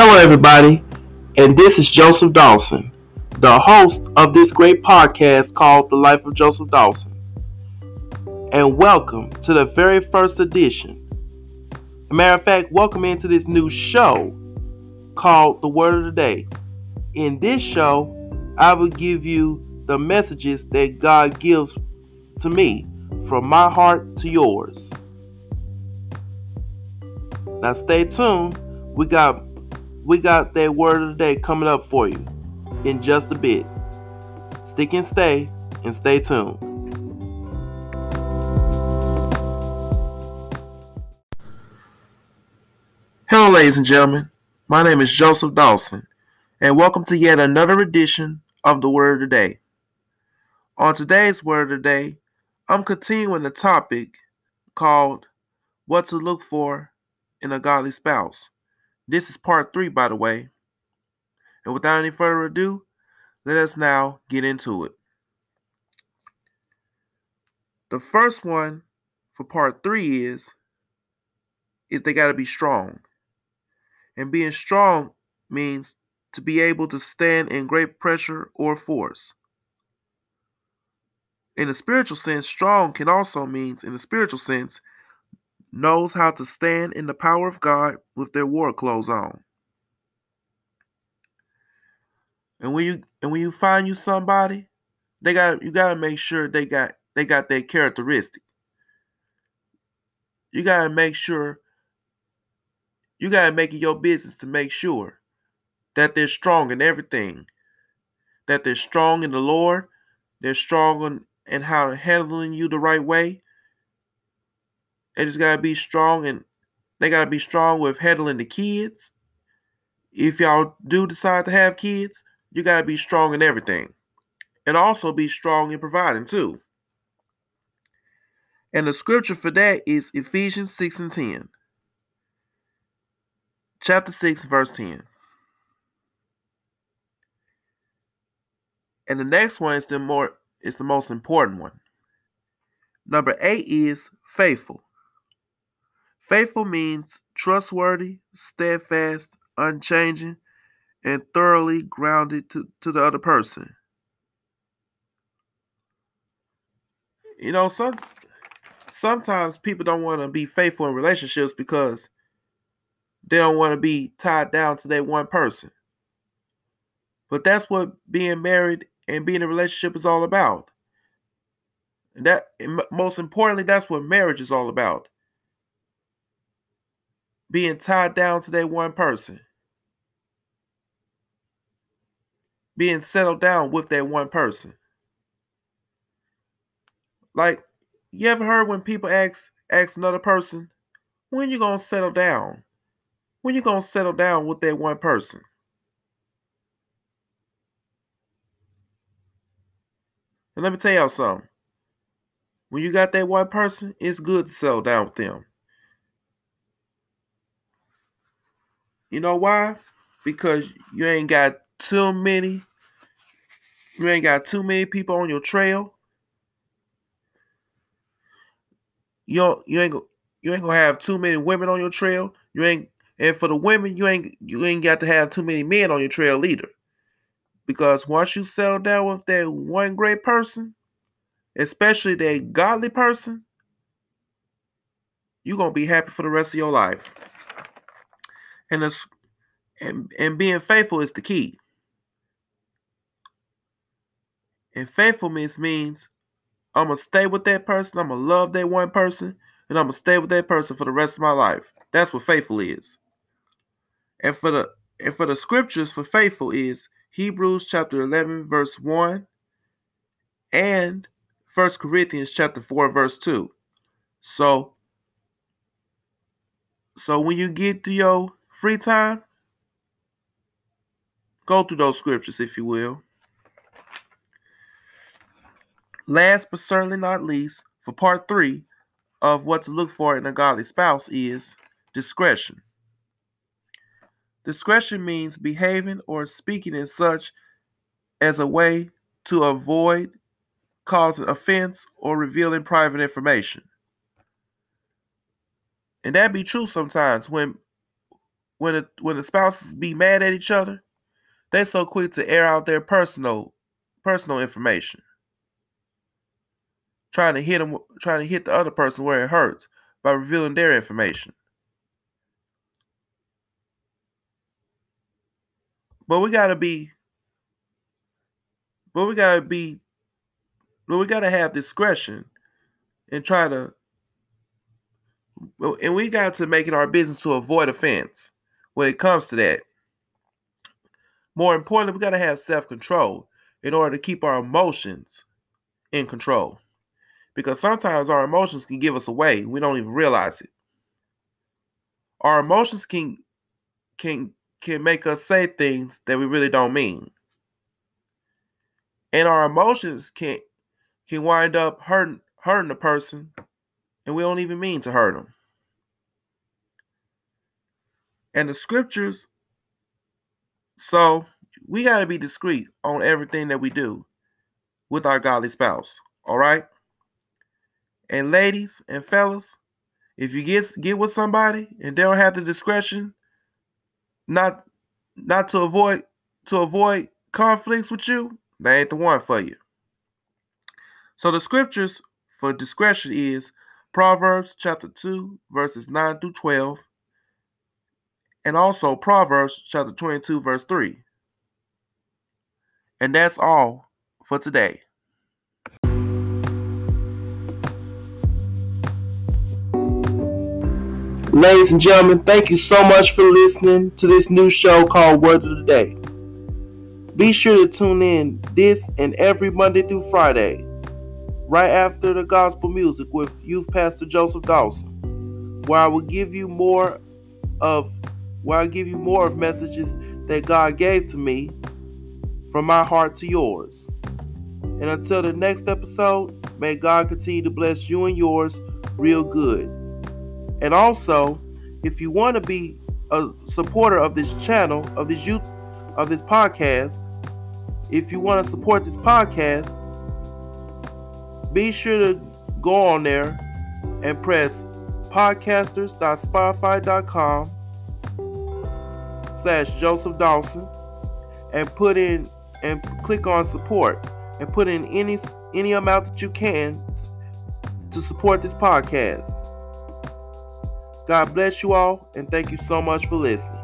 Hello, everybody, and this is Joseph Dawson, the host of this great podcast called The Life of Joseph Dawson. And welcome to the very first edition. Matter of fact, welcome into this new show called The Word of the Day. In this show, I will give you the messages that God gives to me from my heart to yours. Now stay tuned. We got we got that word of the day coming up for you in just a bit. Stick and stay and stay tuned. Hello, ladies and gentlemen. My name is Joseph Dawson, and welcome to yet another edition of the Word of the Day. On today's Word of the Day, I'm continuing the topic called What to Look For in a Godly Spouse. This is part three, by the way. And without any further ado, let us now get into it. The first one for part three is is they got to be strong. And being strong means to be able to stand in great pressure or force. In a spiritual sense, strong can also means in a spiritual sense knows how to stand in the power of God with their war clothes on. And when you and when you find you somebody, they got you got to make sure they got they got their characteristic. You got to make sure you got to make it your business to make sure that they're strong in everything. That they're strong in the Lord, they're strong in, in how handling you the right way, they just gotta be strong and they gotta be strong with handling the kids. If y'all do decide to have kids, you gotta be strong in everything. And also be strong in providing too. And the scripture for that is Ephesians 6 and 10. Chapter 6, verse 10. And the next one is the more is the most important one. Number eight is faithful. Faithful means trustworthy, steadfast, unchanging, and thoroughly grounded to, to the other person. You know, some sometimes people don't want to be faithful in relationships because they don't want to be tied down to that one person. But that's what being married and being in a relationship is all about. And that most importantly, that's what marriage is all about being tied down to that one person, being settled down with that one person. Like, you ever heard when people ask ask another person, when you gonna settle down? When you gonna settle down with that one person? And let me tell y'all something. When you got that one person, it's good to settle down with them. You know why? Because you ain't got too many. You ain't got too many people on your trail. You you ain't you ain't gonna have too many women on your trail. You ain't and for the women, you ain't you ain't got to have too many men on your trail either. Because once you settle down with that one great person, especially that godly person, you're gonna be happy for the rest of your life and and and being faithful is the key. And faithfulness means I'm gonna stay with that person. I'm gonna love that one person, and I'm gonna stay with that person for the rest of my life. That's what faithful is. And for the and for the scriptures for faithful is Hebrews chapter 11 verse 1 and First Corinthians chapter 4 verse 2. So so when you get to your free time, go through those scriptures, if you will. Last but certainly not least, for part three of what to look for in a godly spouse is discretion. Discretion means behaving or speaking in such as a way to avoid causing offense or revealing private information. And that be true sometimes when when the, when the spouses be mad at each other, they so quick to air out their personal personal information, trying to hit them, trying to hit the other person where it hurts by revealing their information. But we gotta be, but we gotta be, but we gotta have discretion and try to, and we got to make it our business to avoid offense when it comes to that. More importantly, we gotta have self control in order to keep our emotions in control. Because sometimes our emotions can give us away. We don't even realize it. Our emotions can can can make us say things that we really don't mean. And our emotions can can wind up hurting hurting the person and we don't even mean to hurt them. And the scriptures so we got to be discreet on everything that we do with our godly spouse. All right? And ladies and fellas, if you get get with somebody and they don't have the discretion not not to avoid to avoid conflicts with you, they ain't the one for you. So the scriptures for discretion is Proverbs chapter 2 verses 9 through 12 and also Proverbs chapter 22 verse 3. And that's all for today. Ladies and gentlemen, thank you so much for listening to this new show called Word of the Day. Be sure to tune in this and every Monday through Friday, right after the gospel music with Youth Pastor Joseph Dawson, where I will give you more of where I give you more of messages that God gave to me from my heart to yours. And until the next episode, may God continue to bless you and yours real good. And also, if you want to be a supporter of this channel, of this youth, of this podcast, if you want to support this podcast, be sure to go on there and press podcasters.spotify.com slash Joseph Dawson and put in and click on support and put in any any amount that you can to support this podcast. God bless you all and thank you so much for listening.